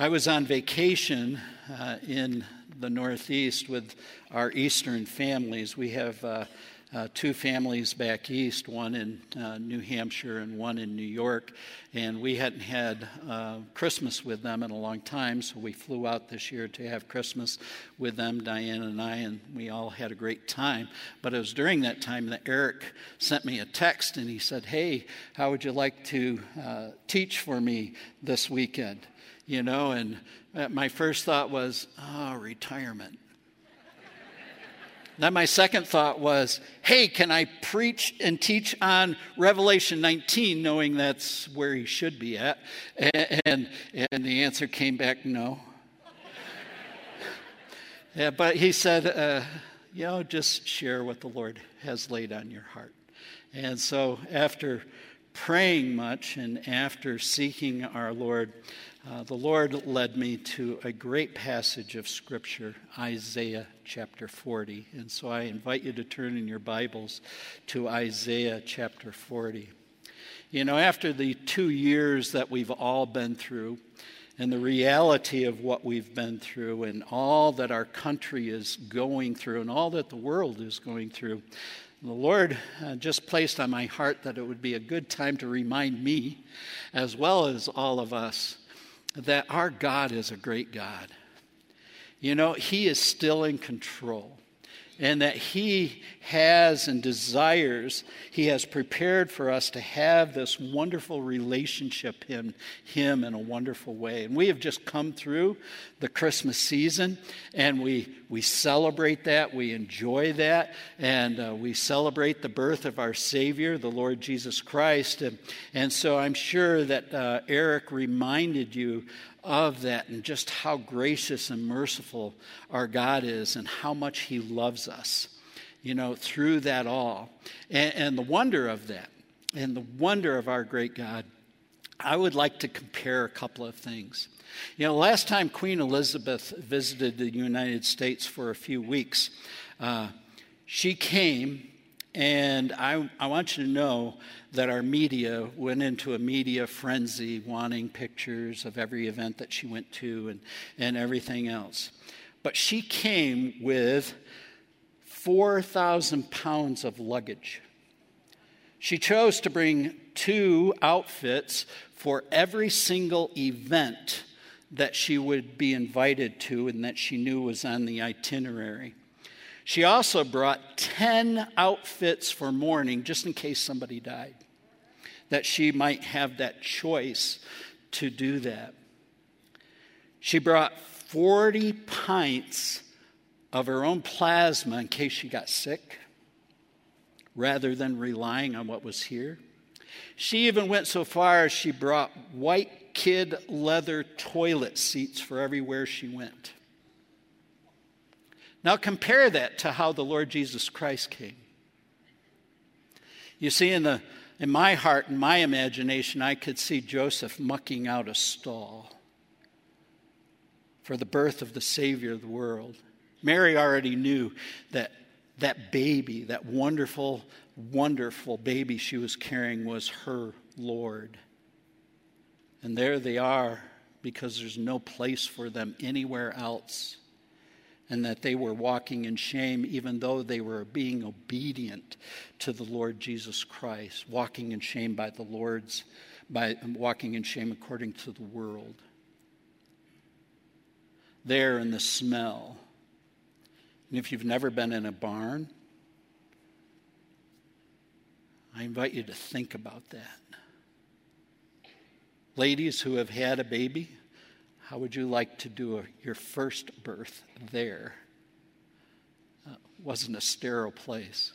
I was on vacation uh, in the Northeast with our Eastern families. We have uh, uh, two families back east, one in uh, New Hampshire and one in New York. And we hadn't had uh, Christmas with them in a long time, so we flew out this year to have Christmas with them, Diane and I, and we all had a great time. But it was during that time that Eric sent me a text and he said, Hey, how would you like to uh, teach for me this weekend? You know, and uh, my first thought was, Oh, retirement. Then my second thought was, hey, can I preach and teach on Revelation 19, knowing that's where he should be at? And, and, and the answer came back, no. yeah, but he said, uh, you know, just share what the Lord has laid on your heart. And so after praying much and after seeking our Lord, uh, the Lord led me to a great passage of Scripture, Isaiah chapter 40. And so I invite you to turn in your Bibles to Isaiah chapter 40. You know, after the two years that we've all been through, and the reality of what we've been through, and all that our country is going through, and all that the world is going through, the Lord uh, just placed on my heart that it would be a good time to remind me, as well as all of us, that our God is a great God. You know, He is still in control and that He has and desires, He has prepared for us to have this wonderful relationship in Him in a wonderful way. And we have just come through the Christmas season and we, we celebrate that, we enjoy that, and uh, we celebrate the birth of our Savior, the Lord Jesus Christ. And, and so I'm sure that uh, Eric reminded you of that and just how gracious and merciful our God is and how much He loves us, you know, through that all. And, and the wonder of that and the wonder of our great God, I would like to compare a couple of things. You know, last time Queen Elizabeth visited the United States for a few weeks, uh, she came and I, I want you to know that our media went into a media frenzy, wanting pictures of every event that she went to and, and everything else. But she came with 4,000 pounds of luggage. She chose to bring two outfits for every single event that she would be invited to and that she knew was on the itinerary. She also brought 10 outfits for mourning just in case somebody died, that she might have that choice to do that. She brought 40 pints of her own plasma in case she got sick, rather than relying on what was here. She even went so far as she brought white kid leather toilet seats for everywhere she went. Now compare that to how the Lord Jesus Christ came. You see, in, the, in my heart and my imagination, I could see Joseph mucking out a stall for the birth of the Savior of the world. Mary already knew that that baby, that wonderful, wonderful baby she was carrying, was her Lord. And there they are because there's no place for them anywhere else and that they were walking in shame, even though they were being obedient to the Lord Jesus Christ, walking in shame by the Lord's, by um, walking in shame according to the world. There in the smell. And if you've never been in a barn, I invite you to think about that. Ladies who have had a baby, how would you like to do a, your first birth there? Uh, wasn't a sterile place.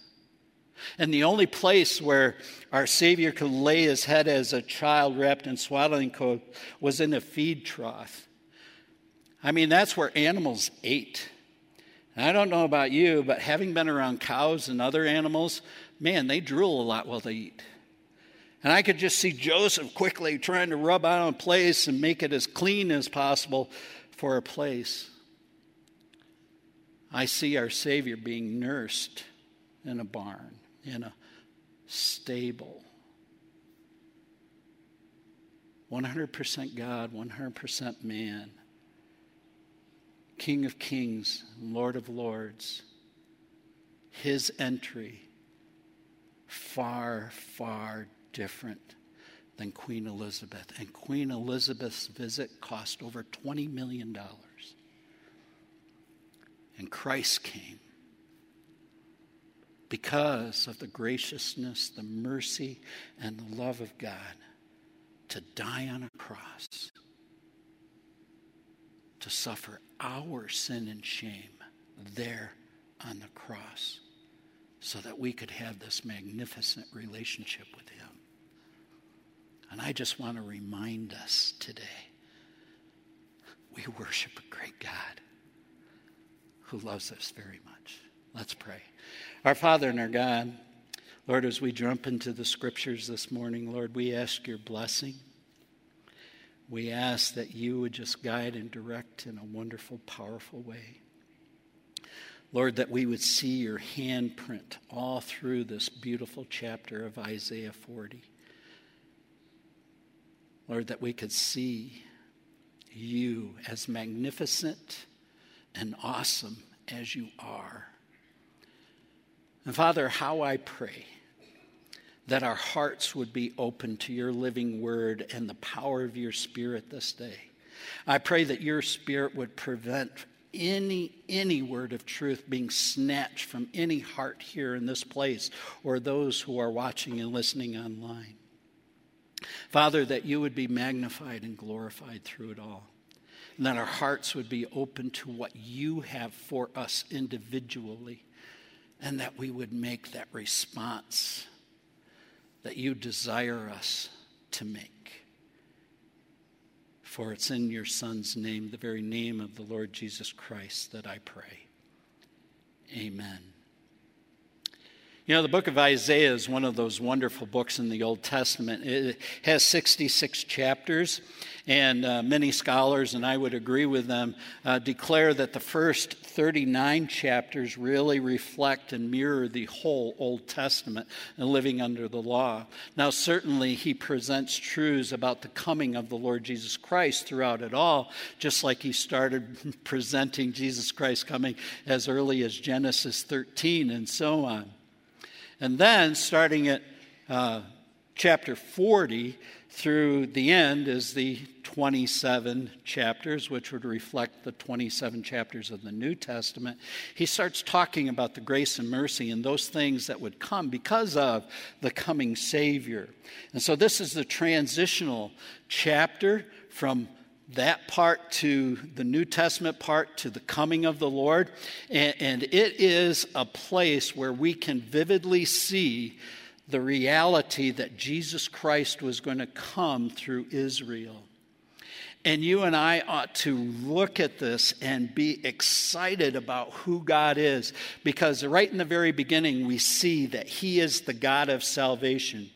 And the only place where our Savior could lay his head as a child wrapped in swaddling coat was in a feed trough. I mean, that's where animals ate. And I don't know about you, but having been around cows and other animals, man, they drool a lot while they eat. And I could just see Joseph quickly trying to rub out a place and make it as clean as possible for a place. I see our Savior being nursed in a barn, in a stable. 100% God, 100% man, King of kings, Lord of lords, his entry far, far different than Queen Elizabeth. And Queen Elizabeth's visit cost over $20 million. And Christ came because of the graciousness, the mercy, and the love of God to die on a cross, to suffer our sin and shame there on the cross, so that we could have this magnificent relationship with Him. And I just want to remind us today we worship a great God who loves us very much. Let's pray. Our Father and our God, Lord, as we jump into the scriptures this morning, Lord, we ask your blessing. We ask that you would just guide and direct in a wonderful, powerful way. Lord, that we would see your handprint all through this beautiful chapter of Isaiah 40. Lord, that we could see you as magnificent and awesome as you are. And Father, how I pray that our hearts would be open to your living word and the power of your spirit this day. I pray that your spirit would prevent any any word of truth being snatched from any heart here in this place or those who are watching and listening online. Father, that you would be magnified and glorified through it all. And that our hearts would be open to what you have for us individually and that we would make that response that you desire us to make. For it's in your Son's name, the very name of the Lord Jesus Christ, that I pray. Amen. You know, the book of Isaiah is one of those wonderful books in the Old Testament. It has 66 chapters, and uh, many scholars, and I would agree with them, uh, declare that the first 39 chapters really reflect and mirror the whole Old Testament and living under the law. Now, certainly, he presents truths about the coming of the Lord Jesus Christ throughout it all, just like he started presenting Jesus Christ coming as early as Genesis 13 and so on. And then, starting at uh, chapter 40 through the end, is the 27 chapters, which would reflect the 27 chapters of the New Testament. He starts talking about the grace and mercy and those things that would come because of the coming Savior. And so, this is the transitional chapter from that part to the New Testament part to the coming of the Lord. And, and, it is a place where we can vividly see the reality that Jesus Christ was going to come through Israel. And you and I ought to look at this and be excited about who God is because right in the very beginning we see that He is the God of salvation.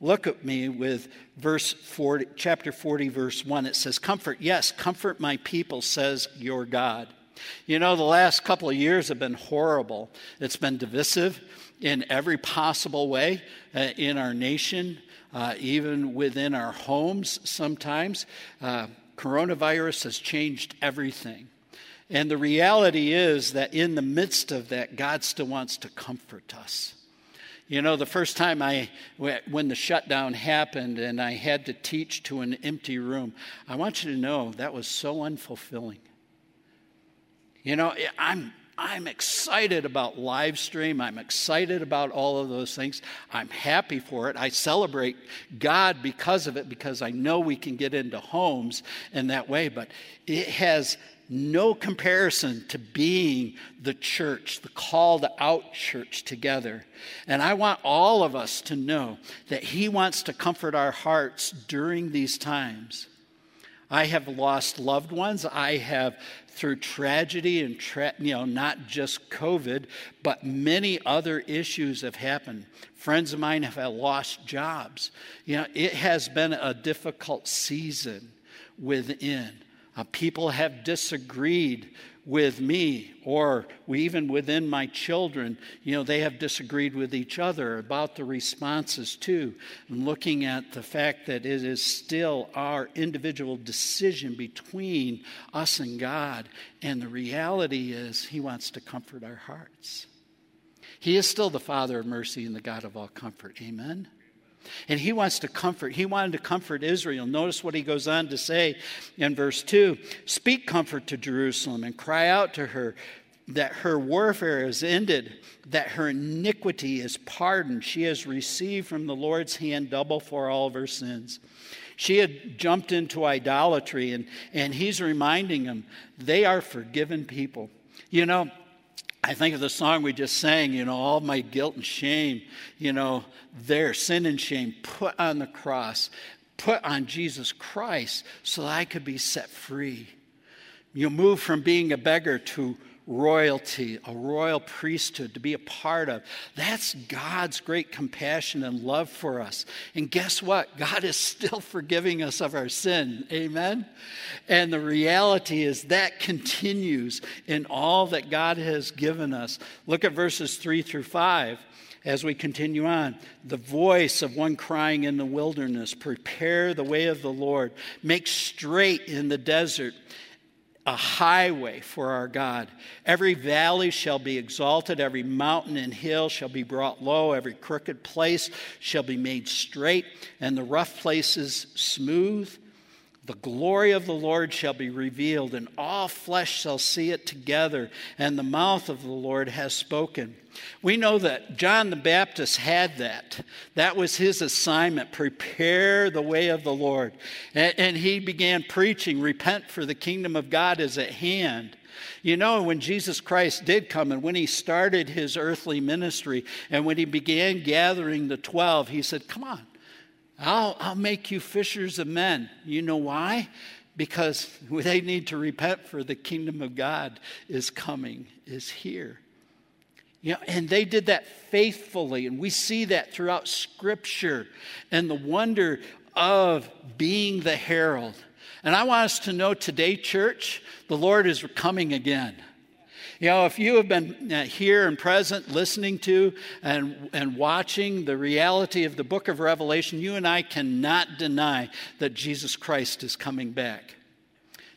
Look at me with verse 40, chapter 40, verse 1. It says, Comfort, yes, comfort my people, says your God. You know, the last couple of years have been horrible. It's been divisive in every possible way uh, in our nation, uh, even within our homes sometimes. Uh, coronavirus has changed everything. And the reality is that in the midst of that, God still wants to comfort us. You know, the first time I, when the shutdown happened and I had to teach to an empty room, I want you to know that was so unfulfilling. You know, I'm, I'm excited about live stream. I'm excited about all of those things. I'm happy for it. I celebrate God because of it because I know we can get into homes in that way, but it has no comparison to being the church, the called out church together. And I want all of us to know that He wants to comfort our hearts during these times. I have lost loved ones. I have, through tragedy and, tra- you know, not just COVID, but many other issues have happened. Friends of mine have lost jobs. You know, it has been a difficult season within Uh, people have disagreed with me, or even within my children, you know, they have disagreed with each other about the responses too. And looking at the fact that it is still our individual decision between us and God. And the reality is, He wants to comfort our hearts. He is still the Father of mercy and the God of all comfort. Amen. And he wants to comfort. He wanted to comfort Israel. Notice what he goes on to say in verse 2 Speak comfort to Jerusalem and cry out to her that her warfare is ended, that her iniquity is pardoned. She has received from the Lord's hand double for all of her sins. She had jumped into idolatry, and, and he's reminding them they are forgiven people. You know, I think of the song we just sang, you know, all my guilt and shame, you know, there, sin and shame, put on the cross, put on Jesus Christ so that I could be set free. You move from being a beggar to royalty, a royal priesthood to be a part of. That's God's great compassion and love for us. And guess what? God is still forgiving us of our sin. Amen? And the reality is that continues in all that God has given us. Look at verses 3 through 5 as we continue on. The voice of one crying in the wilderness, prepare the way of the Lord, make straight in the desert a highway for our God. Every valley shall be exalted, every mountain and hill shall be brought low, every crooked place shall be made straight, and the rough places smooth. The glory of the Lord shall be revealed, and all flesh shall see it together, and the mouth of the Lord has spoken. We know that John the Baptist had that. That was his assignment prepare the way of the Lord. And, he began preaching, Repent, for the kingdom of God is at hand. You know, when Jesus Christ did come and when he started his earthly ministry and when he began gathering the 12, he said, Come on, I'll, I'll make you fishers of men. You know why? Because they need to repent, for the kingdom of God is coming, is here. You know, and they did that faithfully, and we see that throughout Scripture and the wonder of being the herald. And I want us to know today, church, the Lord is coming again. You know, if you have been uh, here and present, listening to and, and watching the reality of the book of Revelation, you and I cannot deny that Jesus Christ is coming back.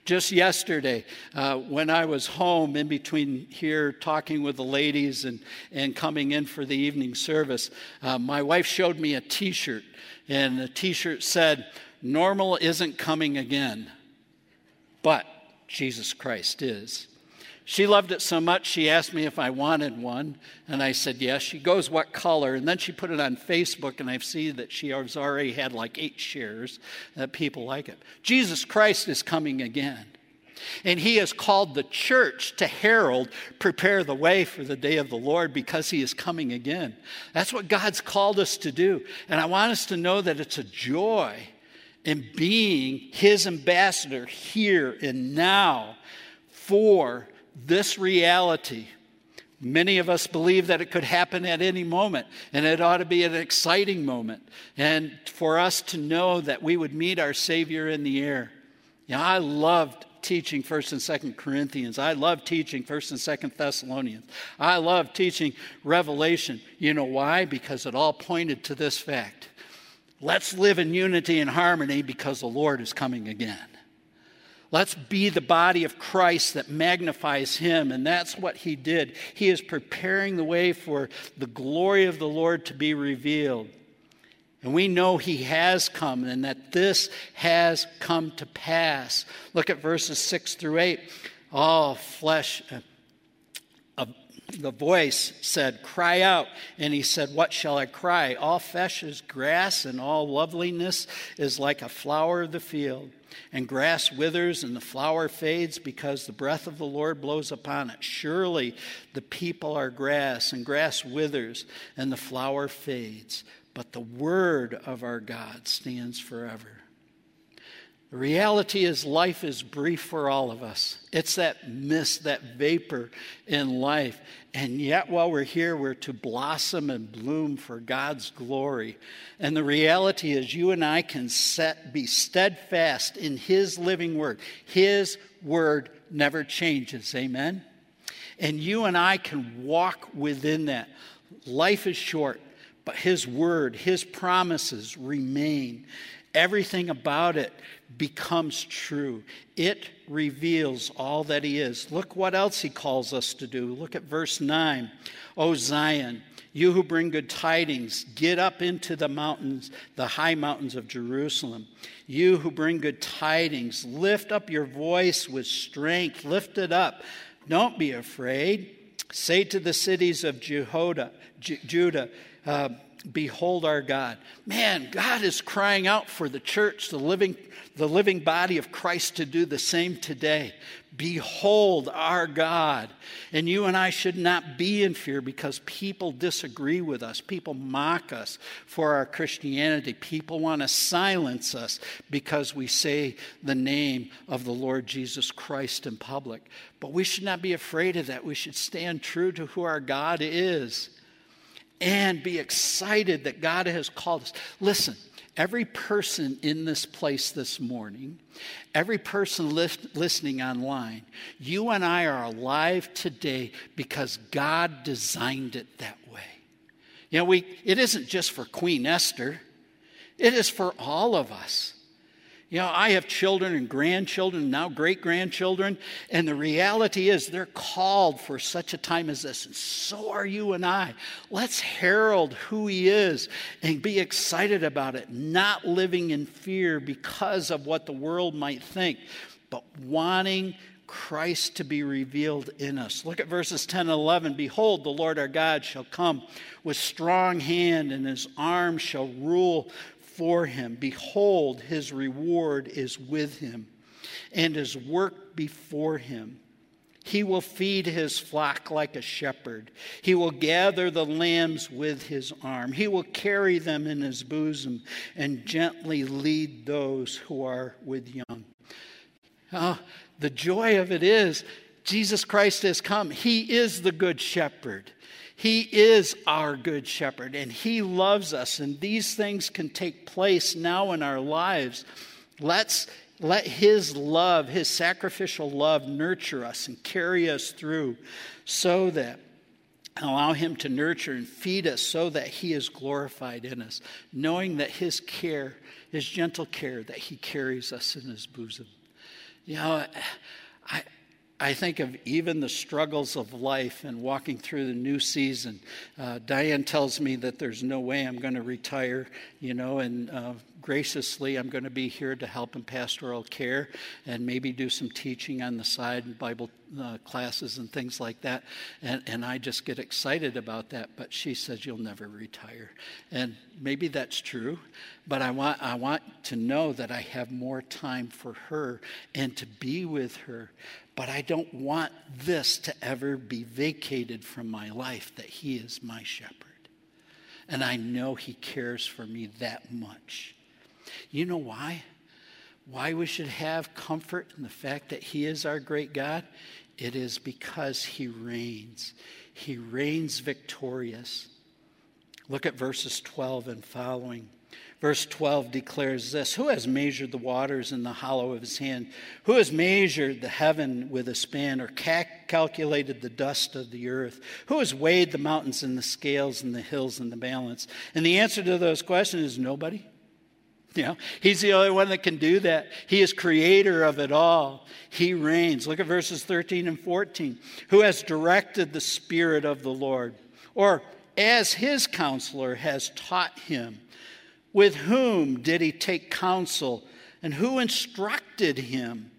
Just yesterday, uh, when I was home in between here talking with the ladies and, and coming in for the evening service, uh, my wife showed me a t shirt, and the t shirt said, Normal isn't coming again, but Jesus Christ is. She loved it so much, she asked me if I wanted one, and I said yes. She goes, What color? And then she put it on Facebook, and I see that she has already had like eight shares that people like it. Jesus Christ is coming again. And he has called the church to herald, prepare the way for the day of the Lord because he is coming again. That's what God's called us to do. And I want us to know that it's a joy in being his ambassador here and now for this reality. Many of us believe that it could happen at any moment, and it ought to be an exciting moment. And for us to know that we would meet our Savior in the air. You know, I loved teaching 1st and 2nd Corinthians. I love teaching 1st and 2nd Thessalonians. I love teaching Revelation. You know why? Because it all pointed to this fact. Let's live in unity and harmony because the Lord is coming again. Let's be the body of Christ that magnifies him. And that's what he did. He is preparing the way for the glory of the Lord to be revealed. And we know he has come and that this has come to pass. Look at verses 6 through 8. All flesh, the voice said, Cry out. And he said, What shall I cry? All flesh is grass, and all loveliness is like a flower of the field and grass withers and the flower fades because the breath of the Lord blows upon it. Surely the people are grass, and grass withers and the flower fades, but the word of our God stands forever. The reality is, life is brief for all of us. It's that mist, that vapor in life. And yet, while we're here, we're to blossom and bloom for God's glory. And the reality is, you and I can set, be steadfast in His living word. His word never changes. Amen? And you and I can walk within that. Life is short, but His word, His promises remain. Everything about it becomes true. It reveals all that He is. Look what else He calls us to do. Look at verse 9. O Zion, you who bring good tidings, get up into the mountains, the high mountains of Jerusalem. You who bring good tidings, lift up your voice with strength, lift it up. Don't be afraid. Say to the cities of Jehoda, J- Judah, uh, Behold our God. Man, God is crying out for the church, the living, the living body of Christ, to do the same today. Behold our God. And you and I should not be in fear because people disagree with us. People mock us for our Christianity. People want to silence us because we say the name of the Lord Jesus Christ in public. But we should not be afraid of that. We should stand true to who our God is and be excited that God has called us. Listen, every person in this place this morning, every person listening online, you and I are alive today because God designed it that way. You know, we, it isn't just for Queen Esther, it is for all of us. You know, I have children and grandchildren, now great grandchildren, and the reality is they're called for such a time as this, and so are you and I. Let's herald who He is and be excited about it, not living in fear because of what the world might think, but wanting Christ to be revealed in us. Look at verses 10 and 11. Behold, the Lord our God shall come with strong hand, and his arm shall rule for him. Behold, his reward is with him, and his work before him. He will feed his flock like a shepherd. He will gather the lambs with his arm. He will carry them in his bosom and gently lead those who are with young. Oh, the joy of it is Jesus Christ has come. He is the good shepherd. He is our good shepherd and he loves us, and these things can take place now in our lives. Let's let his love, his sacrificial love, nurture us and carry us through so that allow him to nurture and feed us so that he is glorified in us, knowing that his care, his gentle care, that he carries us in his bosom. You know, I, I think of even the struggles of life and walking through the new season. Uh, Diane tells me that there's no way I'm going to retire, you know, and uh, graciously I'm going to be here to help in pastoral care and maybe do some teaching on the side, and Bible uh, classes and things like that. And, and I just get excited about that. But she says, You'll never retire. And maybe that's true, but I want, I want to know that I have more time for her and to be with her. But I don't want this to ever be vacated from my life that He is my shepherd. And I know He cares for me that much. You know why? Why we should have comfort in the fact that He is our great God? It is because He reigns. He reigns victorious. Look at verses 12 and following. Verse 12 declares this Who has measured the waters in the hollow of his hand? Who has measured the heaven with a span or calculated the dust of the earth? Who has weighed the mountains in the scales and the hills in the balance? And the answer to those questions is nobody. You know, he's the only one that can do that. He is creator of it all. He reigns. Look at verses 13 and 14. Who has directed the Spirit of the Lord? Or as his counselor has taught him? With whom did he take counsel? And who instructed him?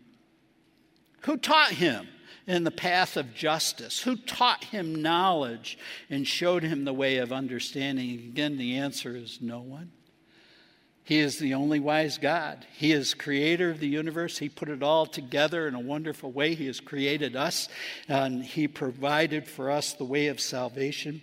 Who taught him in the path of justice? Who taught him knowledge and showed him the way of understanding? Again, the answer is no one. He is the only wise God. He is creator of the universe. He put it all together in a wonderful way. He has created us, and He provided for us the way of salvation.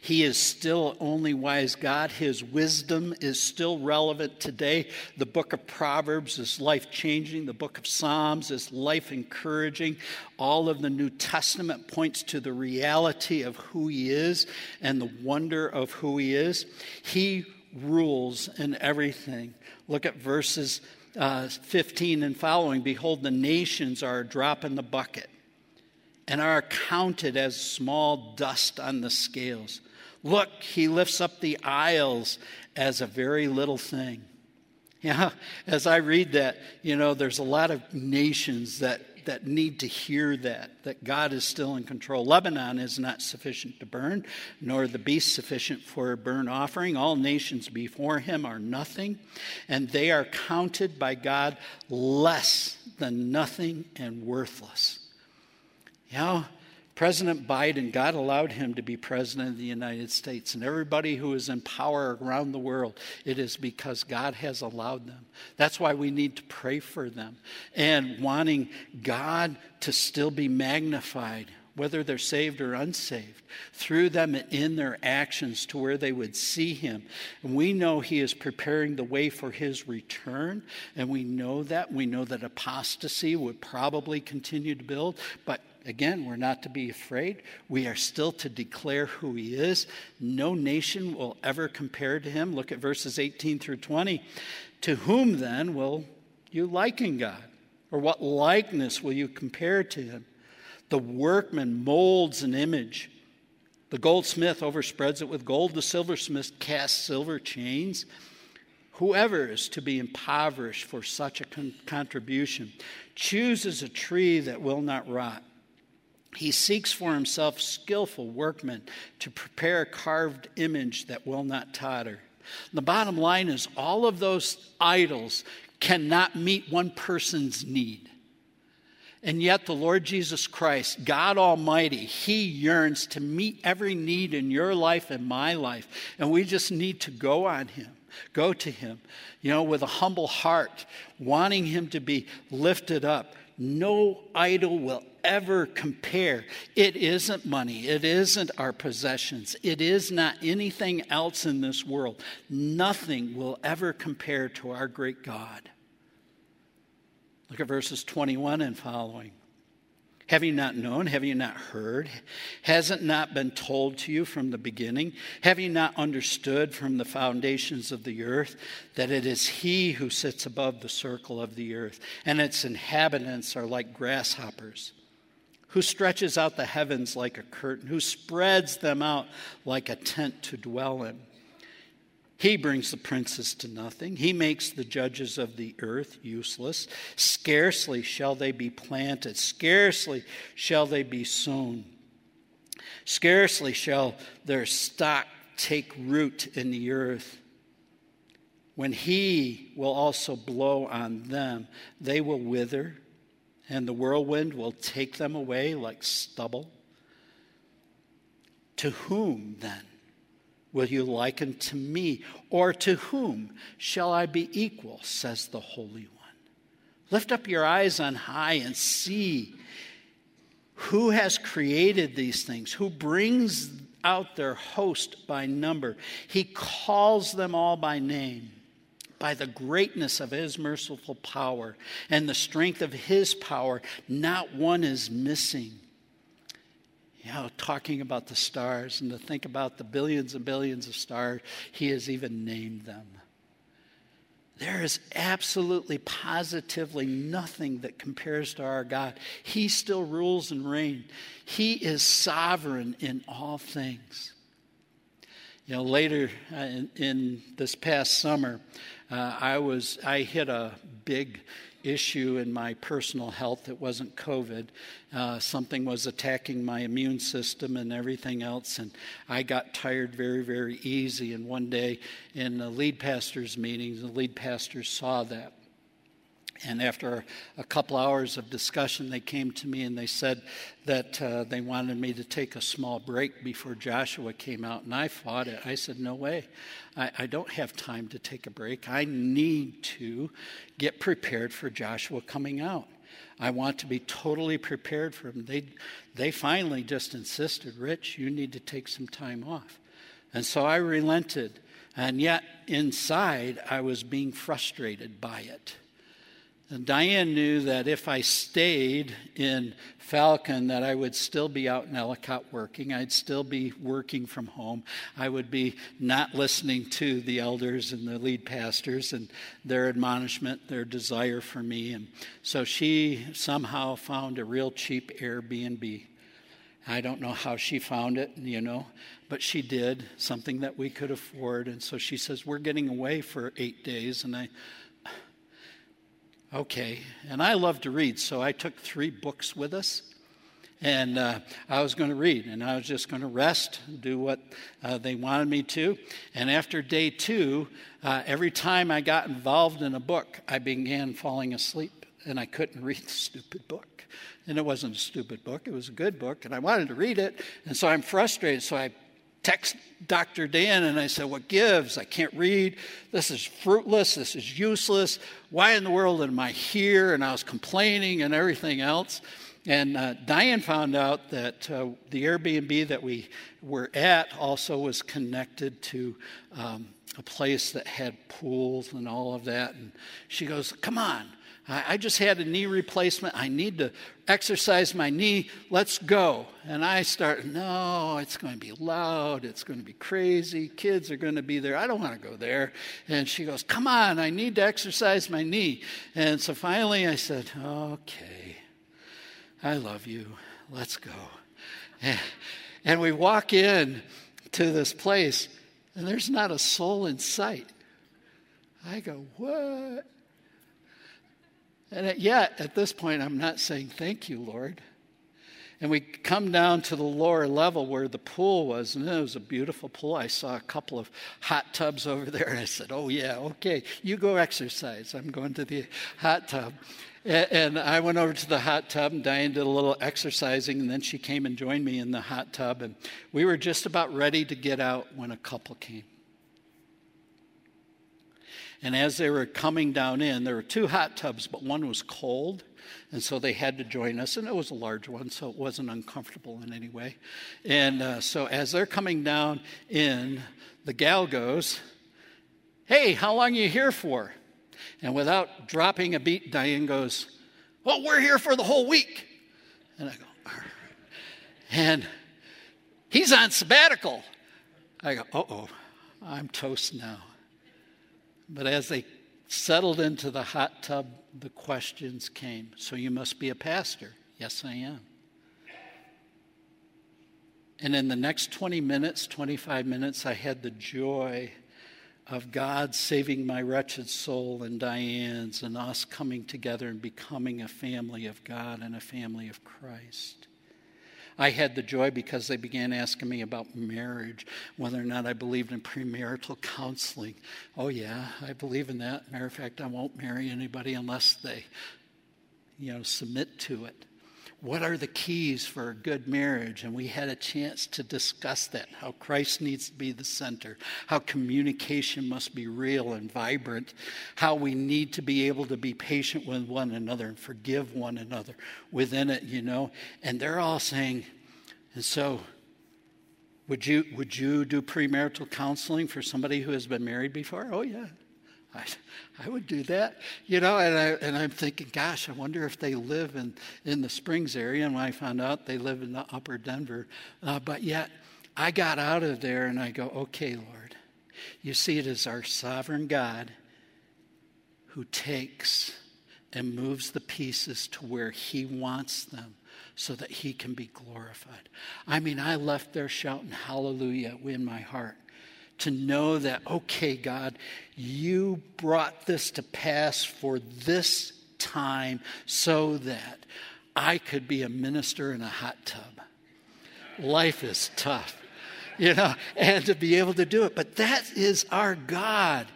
He is still only wise God. His wisdom is still relevant today. The book of Proverbs is life changing. The book of Psalms is life encouraging. All of the New Testament points to the reality of who He is and the wonder of who He is. He rules in everything. Look at verses uh, 15 and following. Behold, the nations are a drop in the bucket and are counted as small dust on the scales. Look, he lifts up the isles as a very little thing. Yeah, as I read that, you know, there's a lot of nations that, that need to hear that, that God is still in control. Lebanon is not sufficient to burn, nor the beast sufficient for a burnt offering. All nations before him are nothing, and they are counted by God less than nothing and worthless. You know, President Biden, God allowed him to be president of the United States. And everybody who is in power around the world, it is because God has allowed them. That's why we need to pray for them and wanting God to still be magnified, whether they're saved or unsaved, through them in their actions to where they would see Him. And we know He is preparing the way for His return, and we know that. We know that apostasy would probably continue to build, but Again, we're not to be afraid. We are still to declare who he is. No nation will ever compare to him. Look at verses 18 through 20. To whom then will you liken God? Or what likeness will you compare to him? The workman molds an image. The goldsmith overspreads it with gold. The silversmith casts silver chains. Whoever is to be impoverished for such a con- contribution chooses a tree that will not rot he seeks for himself skillful workmen to prepare a carved image that will not totter. The bottom line is all of those idols cannot meet one person's need. And yet, the Lord Jesus Christ, God Almighty, He yearns to meet every need in your life and my life. And we just need to go on Him, go to Him, you know, with a humble heart, wanting Him to be lifted up. No idol will ever compare. It isn't money. It isn't our possessions. It is not anything else in this world. Nothing will ever compare to our great God. Look at verses 21 and following. Have you not known? Have you not heard? Has it not been told to you from the beginning? Have you not understood from the foundations of the earth that it is He who sits above the circle of the earth, and its inhabitants are like grasshoppers? Who stretches out the heavens like a curtain, who spreads them out like a tent to dwell in. He brings the princes to nothing. He makes the judges of the earth useless. Scarcely shall they be planted, scarcely shall they be sown. Scarcely shall their stock take root in the earth. When he will also blow on them, they will wither and the whirlwind will take them away like stubble. To whom then will you liken to me? Or to whom shall I be equal, says the Holy One? Lift up your eyes on high and see who has created these things, who brings out their host by number. He calls them all by name by the greatness of his merciful power and the strength of his power, not one is missing. You know, talking about the stars and to think about the billions and billions of stars, he has even named them. There is absolutely, positively nothing that compares to our God. He still rules and reigns, He is sovereign in all things. You know, later uh, in, in this past summer, uh, I was I hit a big issue in my personal health. It wasn't COVID. Uh, something was attacking my immune system and everything else, and I got tired very, very easy. And one day in the lead pastors' meetings, the lead pastors saw that. And after a couple hours of discussion, they came to me and they said that uh, they wanted me to take a small break before Joshua came out. And I fought it. I said, No way. I, I don't have time to take a break. I need to get prepared for Joshua coming out. I want to be totally prepared for him. They, they finally just insisted, Rich, you need to take some time off. And so I relented. And yet, inside, I was being frustrated by it. Diane knew that if I stayed in Falcon, that I would still be out in Ellicott working. I'd still be working from home. I would be not listening to the elders and the lead pastors and their admonishment, their desire for me. And so she somehow found a real cheap Airbnb. I don't know how she found it, you know, but she did something that we could afford. And so she says, We're getting away for eight days. And I Okay. And I love to read, so I took three books with us. And uh, I was going to read, and I was just going to rest, do what uh, they wanted me to. And after day two, uh, every time I got involved in a book, I began falling asleep, and I couldn't read the stupid book. And it wasn't a stupid book, it was a good book, and I wanted to read it. And so I'm frustrated, so I text Dr. Dan and I said, What gives? I can't read. This is fruitless. This is useless. Why in the world am I here? And I was complaining and everything else. And uh, Diane found out that uh, the Airbnb that we were at also was connected to um, a place that had pools and all of that. And she goes, Come on, I just had a knee replacement. I need to exercise my knee. Let's go. And I start, no, it's going to be loud. It's going to be crazy. Kids are going to be there. I don't want to go there. And she goes, come on, I need to exercise my knee. And so finally I said, okay, I love you. Let's go. And we walk in to this place, and there's not a soul in sight. I go, what? And uh, yet, at this point, I'm not saying, Thank you, Lord. And we come down to the lower level where the pool was, and it was a beautiful pool. I saw a couple of hot tubs over there, and I said, Oh, yeah, okay, you go exercise. I'm going to the hot tub. And I went over to the hot tub, and Diane did a little exercising, and then she came and joined me in the hot tub. And we were just about ready to get out when a couple came. And as they were coming down in, there were two hot tubs, but one was cold. And so they had to join us, and it was a large one, so it wasn't uncomfortable in any way. And uh, so as they're coming down in, the gal goes, Hey, how long are you here for? And without dropping a beat, Diane goes, Well, we're here for the whole week. And I go, And he's on sabbatical. I go, Uh oh, I'm toast now. But as they settled into the hot tub, the questions came. So you must be a pastor. Yes, I am. And in the next 20 minutes, 25 minutes, I had the joy of God saving my wretched soul and Diane's and us coming together and becoming a family of God and a family of Christ. I had the joy because they began asking me about marriage, whether or not I believed in premarital counseling. Oh, yeah, I believe in that. Matter of fact, I won't marry anybody unless they, you know, submit to it. What are the keys for a good marriage? And we had a chance to discuss that how Christ needs to be the center, how communication must be real and vibrant, how we need to be able to be patient with one another and forgive one another within it, you know. And they're all saying, and so would you, would you do premarital counseling for somebody who has been married before? Oh, yeah. I, I would do that, you know, and, I, and I'm thinking, gosh, I wonder if they live in, in the Springs area. And when I found out they live in the upper Denver, uh, but yet I got out of there and I go, okay, Lord, you see, it is our sovereign God who takes and moves the pieces to where He wants them so that He can be glorified. I mean, I left there shouting hallelujah in my heart to know that, okay, God, you brought this to pass for this time so that I could be a minister in a hot tub. Life is tough, you know, and to be able to do it. But that is our God.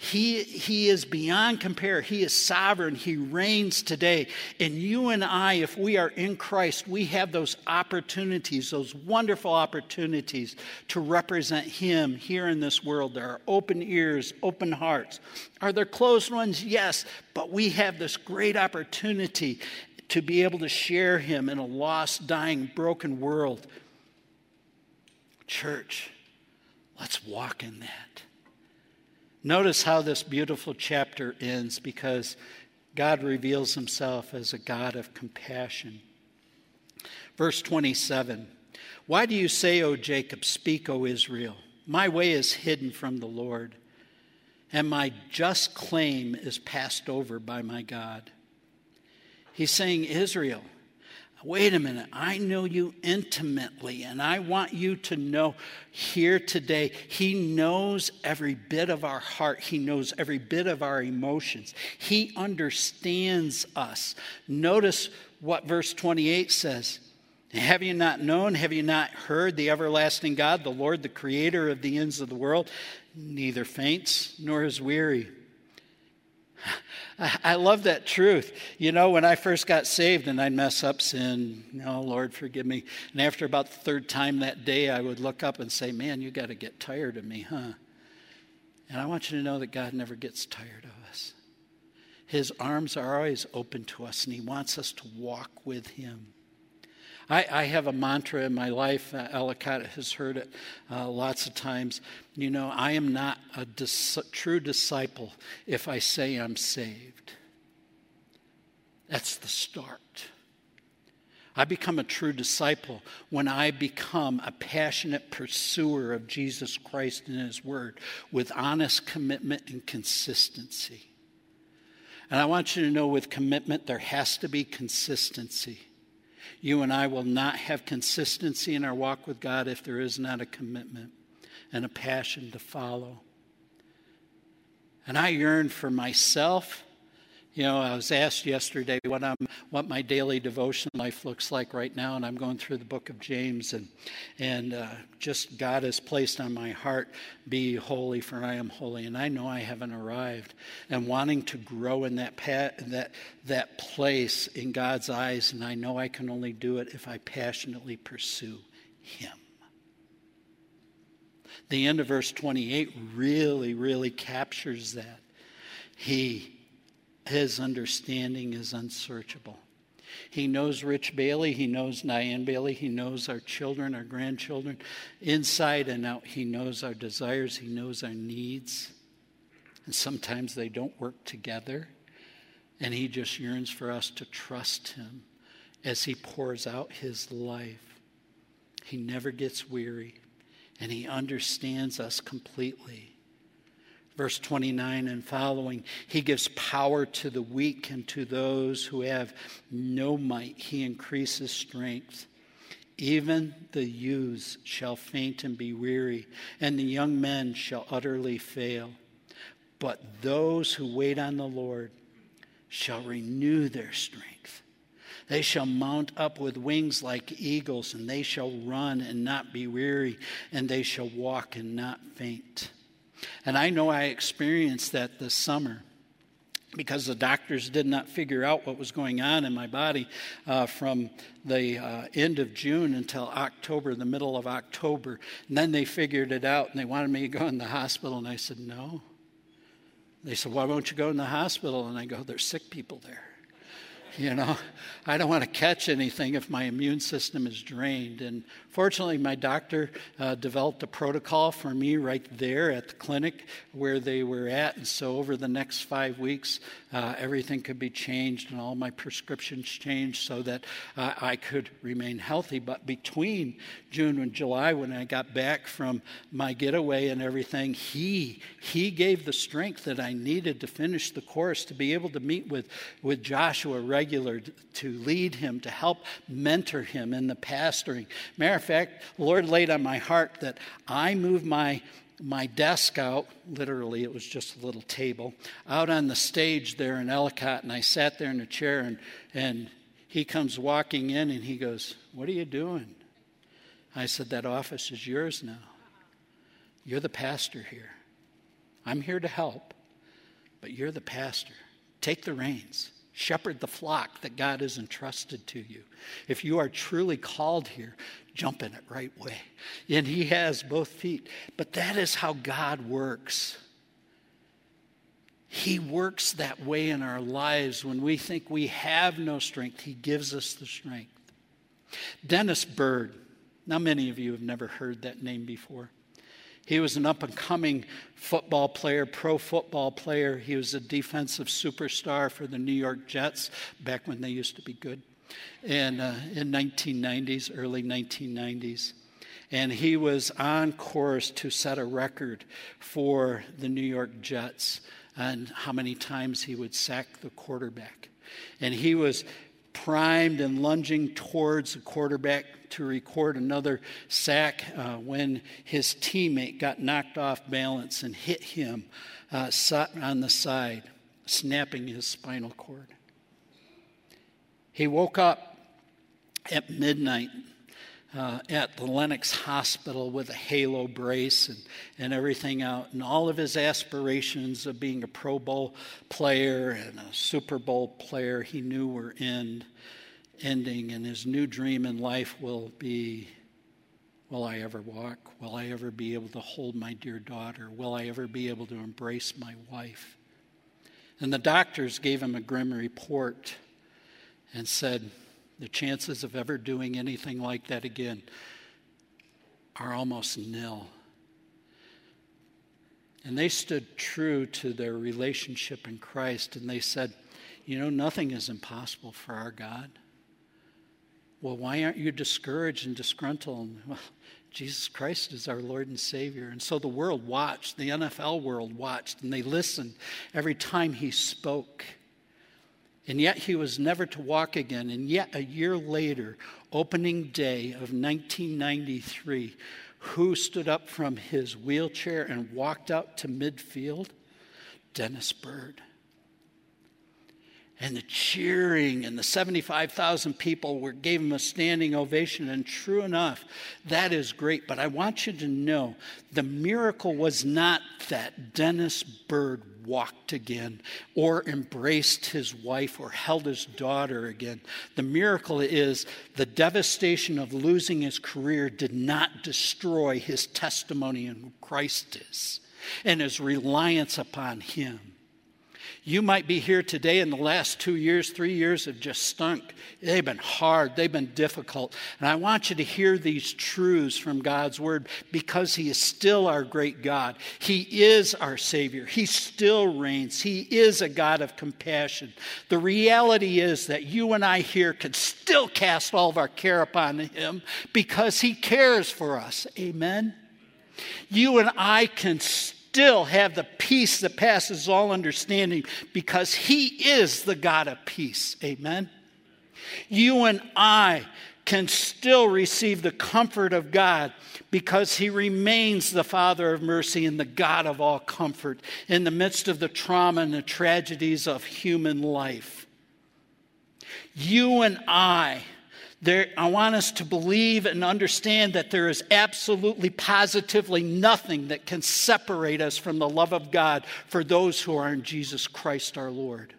He, he is beyond compare. He is sovereign. He reigns today. And you and I, if we are in Christ, we have those opportunities, those wonderful opportunities to represent Him here in this world. There are open ears, open hearts. Are there closed ones? Yes. But we have this great opportunity to be able to share Him in a lost, dying, broken world. Church, let's walk in that. Notice how this beautiful chapter ends because God reveals himself as a God of compassion. Verse 27 Why do you say, O Jacob, speak, O Israel? My way is hidden from the Lord, and my just claim is passed over by my God. He's saying, Israel, Wait a minute, I know you intimately, and I want you to know here today, He knows every bit of our heart. He knows every bit of our emotions. He understands us. Notice what verse 28 says. Have you not known? Have you not heard the everlasting God, the Lord, the creator of the ends of the world, neither faints nor is weary? I love that truth. You know, when I first got saved and I'd mess up sin, oh, Lord, forgive me. And after about the third time that day, I would look up and say, Man, you got to get tired of me, huh? And I want you to know that God never gets tired of us. His arms are always open to us, and He wants us to walk with Him. I, I have a mantra in my life. Uh, Ellicott has heard it uh, lots of times. You know, I am not a dis- true disciple if I say I'm saved. That's the start. I become a true disciple when I become a passionate pursuer of Jesus Christ and His Word with honest commitment and consistency. And I want you to know with commitment, there has to be consistency. You and I will not have consistency in our walk with God if there is not a commitment and a passion to follow. And I yearn for myself you know, I was asked yesterday what I'm, what my daily devotion life looks like right now, and I'm going through the book of James, and and uh, just God has placed on my heart, "Be holy, for I am holy." And I know I haven't arrived, and wanting to grow in that that that place in God's eyes, and I know I can only do it if I passionately pursue Him. The end of verse 28 really, really captures that. He his understanding is unsearchable. He knows Rich Bailey. He knows Diane Bailey. He knows our children, our grandchildren, inside and out. He knows our desires. He knows our needs. And sometimes they don't work together. And He just yearns for us to trust Him as He pours out His life. He never gets weary, and He understands us completely verse 29 and following, he gives power to the weak and to those who have no might. He increases strength. Even the youths shall faint and be weary, and the young men shall utterly fail. But those who wait on the Lord shall renew their strength. They shall mount up with wings like eagles, and they shall run and not be weary, and they shall walk and not faint. And I know I experienced that this summer because the doctors did not figure out what was going on in my body uh, from the uh, end of June until October, the middle of October. And then they figured it out and they wanted me to go in the hospital. And I said, no. They said, why won't you go in the hospital? And I go, there's sick people there. You know, I don't want to catch anything if my immune system is drained. And fortunately, my doctor uh, developed a protocol for me right there at the clinic where they were at. And so, over the next five weeks, uh, everything could be changed and all my prescriptions changed so that uh, I could remain healthy. But between June and July, when I got back from my getaway and everything, he he gave the strength that I needed to finish the course to be able to meet with with Joshua regular to lead him, to help mentor him in the pastoring. Matter fact, Lord laid on my heart that I move my my desk out, literally, it was just a little table, out on the stage there in Ellicott, and I sat there in a chair, and, and he comes walking in and he goes, What are you doing? I said, That office is yours now. You're the pastor here. I'm here to help. but you're the pastor. Take the reins. Shepherd the flock that God has entrusted to you. If you are truly called here, jump in it right way. And He has both feet. But that is how God works. He works that way in our lives when we think we have no strength. He gives us the strength. Dennis Byrd. Now, many of you have never heard that name before. He was an up and coming football player, pro football player. He was a defensive superstar for the New York Jets back when they used to be good. And uh, in 1990s, early 1990s. And he was on course to set a record for the New York Jets and how many times he would sack the quarterback. And he was primed and lunging towards the quarterback to record another sack uh, when his teammate got knocked off balance and hit him uh, on the side, snapping his spinal cord. He woke up at midnight uh, at the Lenox Hospital with a halo brace and, and everything out. And all of his aspirations of being a Pro Bowl player and a Super Bowl player he knew were end, ending. And his new dream in life will be Will I ever walk? Will I ever be able to hold my dear daughter? Will I ever be able to embrace my wife? And the doctors gave him a grim report and said, the chances of ever doing anything like that again are almost nil. And they stood true to their relationship in Christ and they said, You know, nothing is impossible for our God. Well, why aren't you discouraged and disgruntled? Well, Jesus Christ is our Lord and Savior. And so the world watched, the NFL world watched, and they listened every time he spoke. And yet he was never to walk again. And yet a year later, opening day of 1993, who stood up from his wheelchair and walked out to midfield? Dennis Byrd and the cheering and the 75,000 people were, gave him a standing ovation. And true enough, that is great. But I want you to know the miracle was not that Dennis Byrd walked again or embraced his wife or held his daughter again. The miracle is the devastation of losing his career did not destroy his testimony in who Christ is and his reliance upon him. You might be here today, in the last two years, three years have just stunk. They've been hard, they've been difficult. And I want you to hear these truths from God's Word because He is still our great God. He is our Savior. He still reigns. He is a God of compassion. The reality is that you and I here can still cast all of our care upon Him because He cares for us. Amen? You and I can still have the peace that passes all understanding because He is the God of peace. Amen. You and I can still receive the comfort of God because He remains the Father of mercy and the God of all comfort in the midst of the trauma and the tragedies of human life. You and I there, I want us to believe and understand that there is absolutely, positively nothing that can separate us from the love of God for those who are in Jesus Christ our Lord.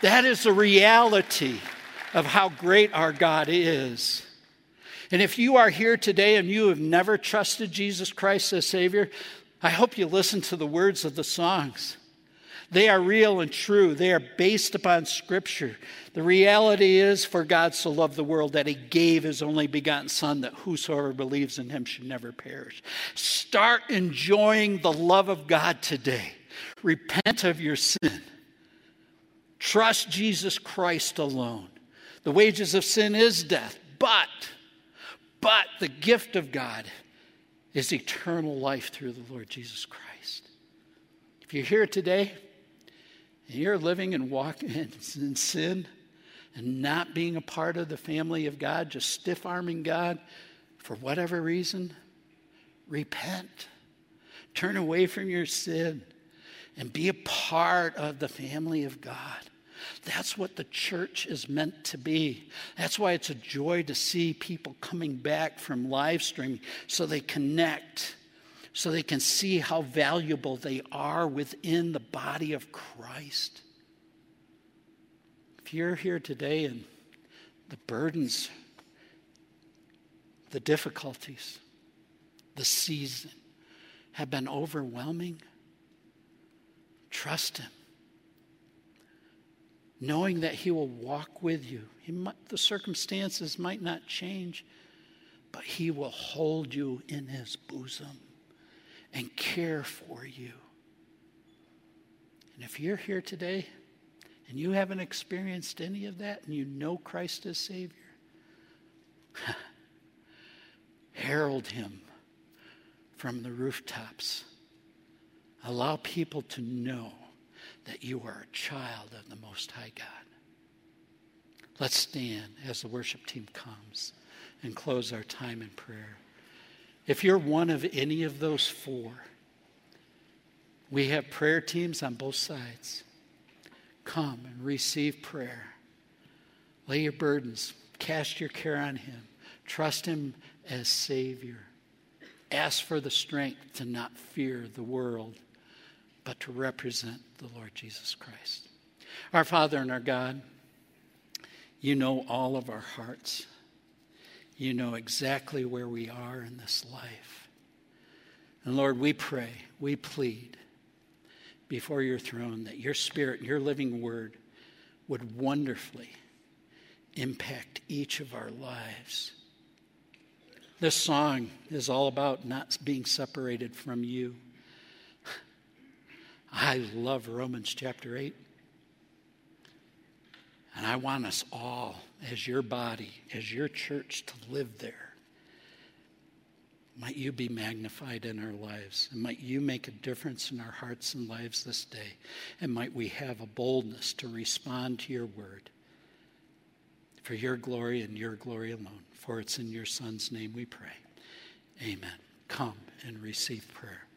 That is the reality of how great our God is. And if you are here today and you have never trusted Jesus Christ as Savior, I hope you listen to the words of the songs. They are real and true. They are based upon Scripture. The reality is, for God so loved the world that He gave His only begotten Son, that whosoever believes in Him should never perish. Start enjoying the love of God today. Repent of your sin. Trust Jesus Christ alone. The wages of sin is death, but, but the gift of God is eternal life through the Lord Jesus Christ. If you're here today, and you're living and walking in sin and not being a part of the family of God, just stiff arming God for whatever reason, repent. Turn away from your sin and be a part of the family of God. That's what the church is meant to be. That's why it's a joy to see people coming back from live streaming so they connect so they can see how valuable they are within the body of Christ. If you're here today and the burdens, the difficulties, the season have been overwhelming, trust Him. Knowing that He will walk with you. Might, the circumstances might not change, but He will hold you in His bosom and care for you. And if you're here today and you haven't experienced any of that and you know Christ as Savior, herald Him from the rooftops. Allow people to know that you are a child of the Most High God. Let's stand as the worship team comes and close our time in prayer. If you're one of any of those four, we have prayer teams on both sides. Come and receive prayer. Lay your burdens, cast your care on Him, trust Him as Savior. Ask for the strength to not fear the world, but to represent the Lord Jesus Christ. Our Father and our God, you know all of our hearts. You know exactly where we are in this life. And Lord, we pray, we plead before your throne that your Spirit, your living word, would wonderfully impact each of our lives this song is all about not being separated from you. I love Romans chapter 8. And I want us all, as your body, as your church, to live there. Might you be magnified in our lives, and might you make a difference in our hearts and lives this day, and might we have a boldness to respond to your word for your glory and your glory alone. For it's in your Son's name we pray. Amen. Come and receive prayer.